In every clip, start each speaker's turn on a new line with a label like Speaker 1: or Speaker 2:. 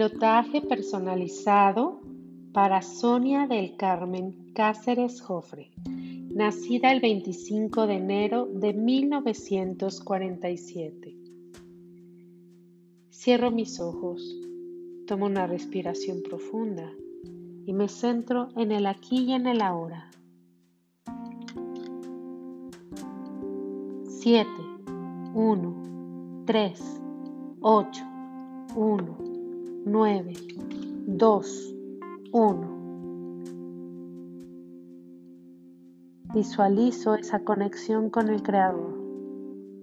Speaker 1: Pilotaje personalizado para Sonia del Carmen Cáceres Jofre, nacida el 25 de enero de 1947. Cierro mis ojos, tomo una respiración profunda y me centro en el aquí y en el ahora. 7, 1, 3, 8, 1, 9, 2, 1. Visualizo esa conexión con el Creador.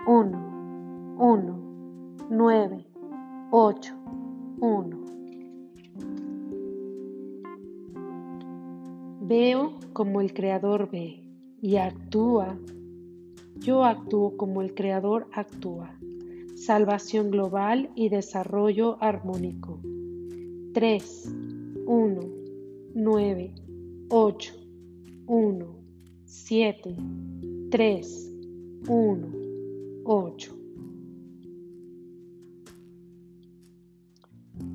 Speaker 1: 1, 1, 9, 8, 1. Veo como el Creador ve y actúa. Yo actúo como el Creador actúa. Salvación global y desarrollo armónico. 3, 1, 9, 8, 1, 7, 3, 1, 8.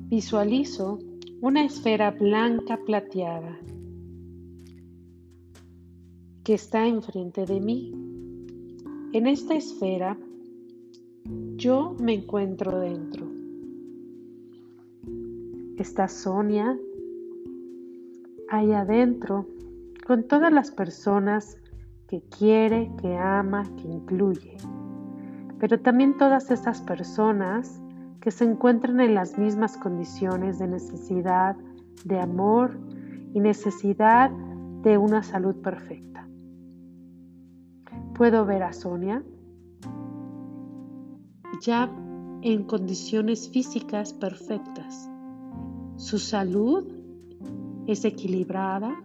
Speaker 1: Visualizo una esfera blanca plateada que está enfrente de mí. En esta esfera yo me encuentro dentro. Está Sonia ahí adentro con todas las personas que quiere, que ama, que incluye. Pero también todas esas personas que se encuentran en las mismas condiciones de necesidad de amor y necesidad de una salud perfecta. Puedo ver a Sonia ya en condiciones físicas perfectas. Su salud es equilibrada,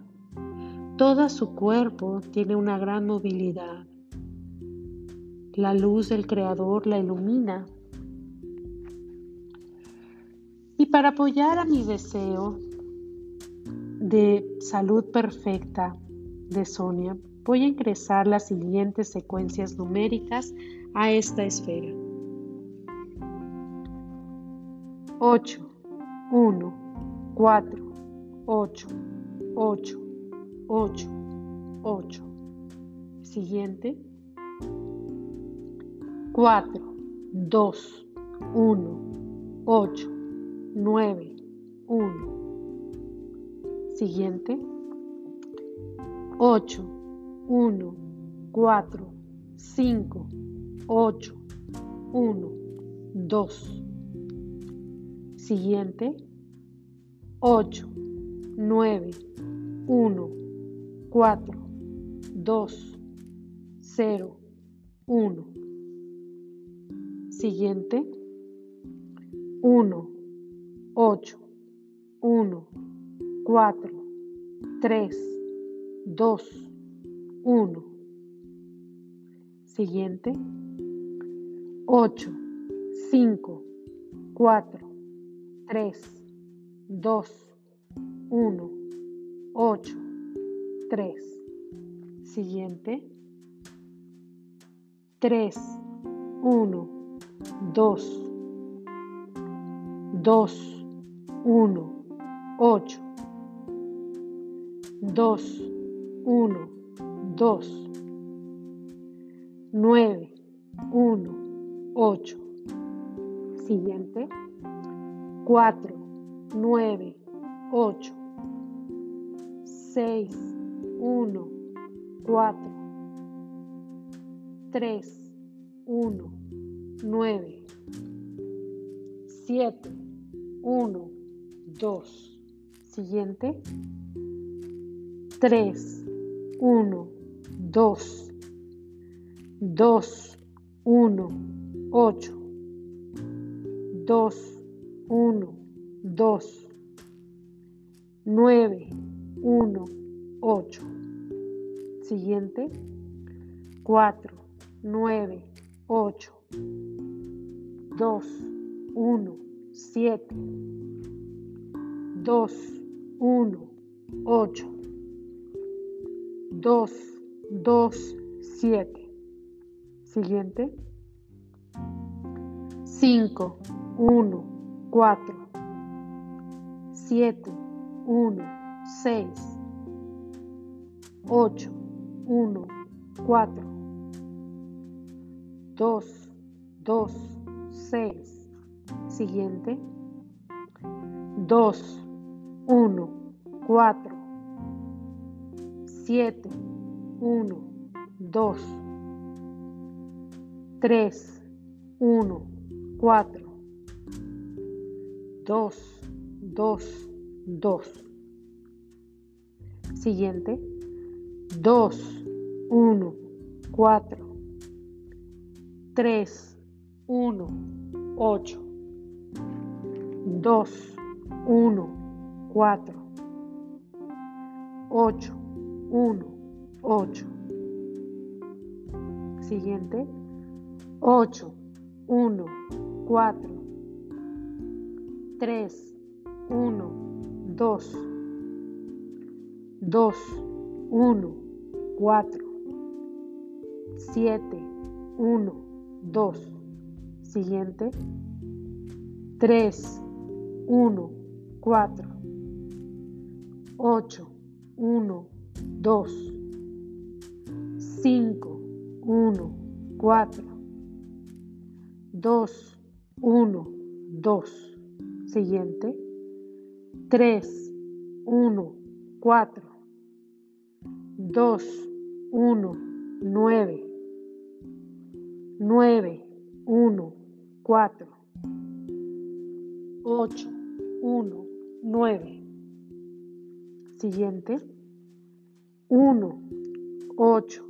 Speaker 1: todo su cuerpo tiene una gran movilidad. La luz del Creador la ilumina. Y para apoyar a mi deseo de salud perfecta de Sonia, voy a ingresar las siguientes secuencias numéricas a esta esfera. 8, 1, 4, 8, 8, 8, 8. Siguiente. 4, 2, 1, 8, 9, 1. Siguiente. 8, 1, 4, 5, 8, 1, 2. Siguiente. 8, 9, 1, 4, 2, 0, 1. Siguiente. 1, 8, 1, 4, 3, 2, 1. Siguiente. 8, 5, 4, 3, 2, 1, 8, 3. Siguiente. 3, 1, 2, 2, 1, 8, 2, 1, 2, 9, 1, 8. Siguiente. 4, 9, 8, 6, 1, 4, 3, 1, 9, 7, 1, 2. Siguiente. 3, 1, 2, 2, 1, 8, 2, 1, 2, 9, 1, 8. Siguiente. 4, 9, 8. 2, 1, 7. 2, 1, 8. 2, 2, 7. Siguiente. 5, 1, 4. 7, 1, 6, 8, 1, 4, 2, 2, 6. Siguiente. 2, 1, 4, 7, 1, 2, 3, 1, 4, 2, 2, 2. Siguiente. 2, 1, 4, 3, 1, 8, 2, 1, 4, 8, 1, 8. Siguiente. 8, 1, 4, 3, 1, 2, 2, 1, 4, 7, 1, 2. Siguiente. 3, 1, 4, 8, 1, 2, 5, 1, 4, 2, 1, 2. Siguiente. 3, 1, 4, 2, 1, 9, 9, 1, 4, 8, 1, 9. Siguiente. 1, 8,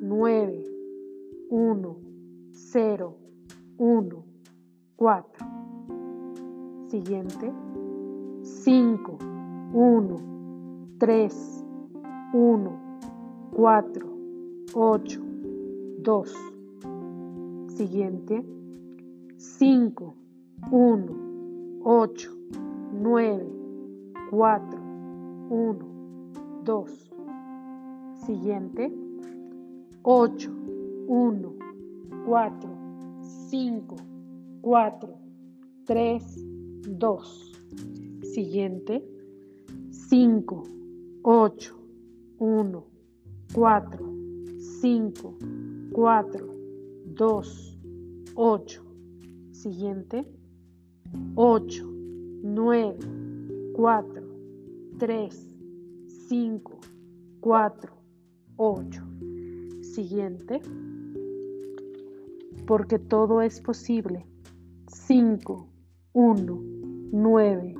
Speaker 1: 9, 1, 0, 1, 4. Siguiente. 5, 1, 3, 1, 4, 8, 2. Siguiente. 5, 1, 8, 9, 4, 1, 2. Siguiente. 8, 1, 4, 5, 4, 3, 2. Siguiente. 5, 8, 1, 4, 5, 4, 2, 8. Siguiente. 8, 9, 4, 3, 5, 4, 8. Siguiente. Porque todo es posible. 5, 1, 9,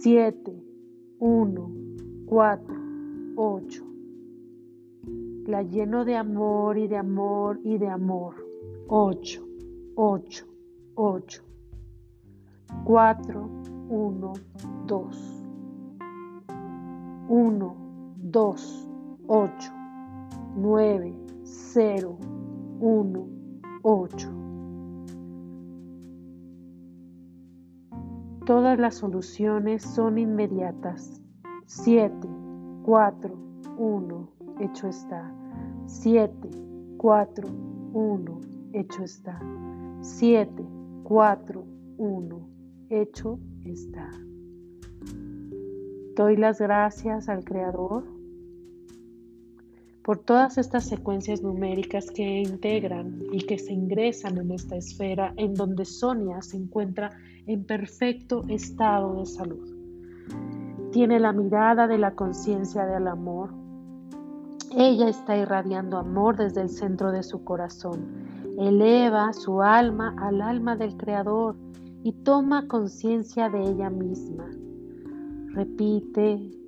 Speaker 1: 7, 1, 4, 8. La lleno de amor y de amor y de amor. 8, 8, 8. 4, 1, 2. 1, 2, 8, 9, 0, 1, 8. Todas las soluciones son inmediatas. 7, 4, 1, hecho está. 7, 4, 1, hecho está. 7, 4, 1, hecho está. Doy las gracias al Creador por todas estas secuencias numéricas que integran y que se ingresan en esta esfera en donde Sonia se encuentra en perfecto estado de salud. Tiene la mirada de la conciencia del amor. Ella está irradiando amor desde el centro de su corazón. Eleva su alma al alma del Creador y toma conciencia de ella misma. Repite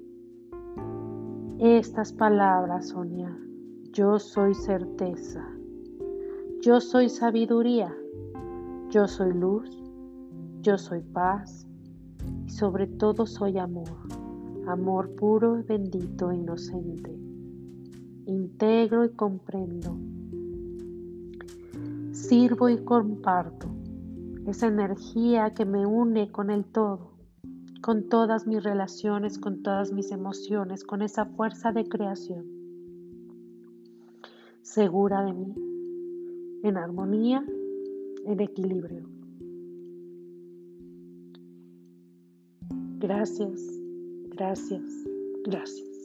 Speaker 1: estas palabras, Sonia. Yo soy certeza. Yo soy sabiduría. Yo soy luz. Yo soy paz. Y sobre todo soy amor. Amor puro, bendito, inocente. Integro y comprendo. Sirvo y comparto esa energía que me une con el todo, con todas mis relaciones, con todas mis emociones, con esa fuerza de creación, segura de mí, en armonía, en equilibrio. Gracias, gracias, gracias.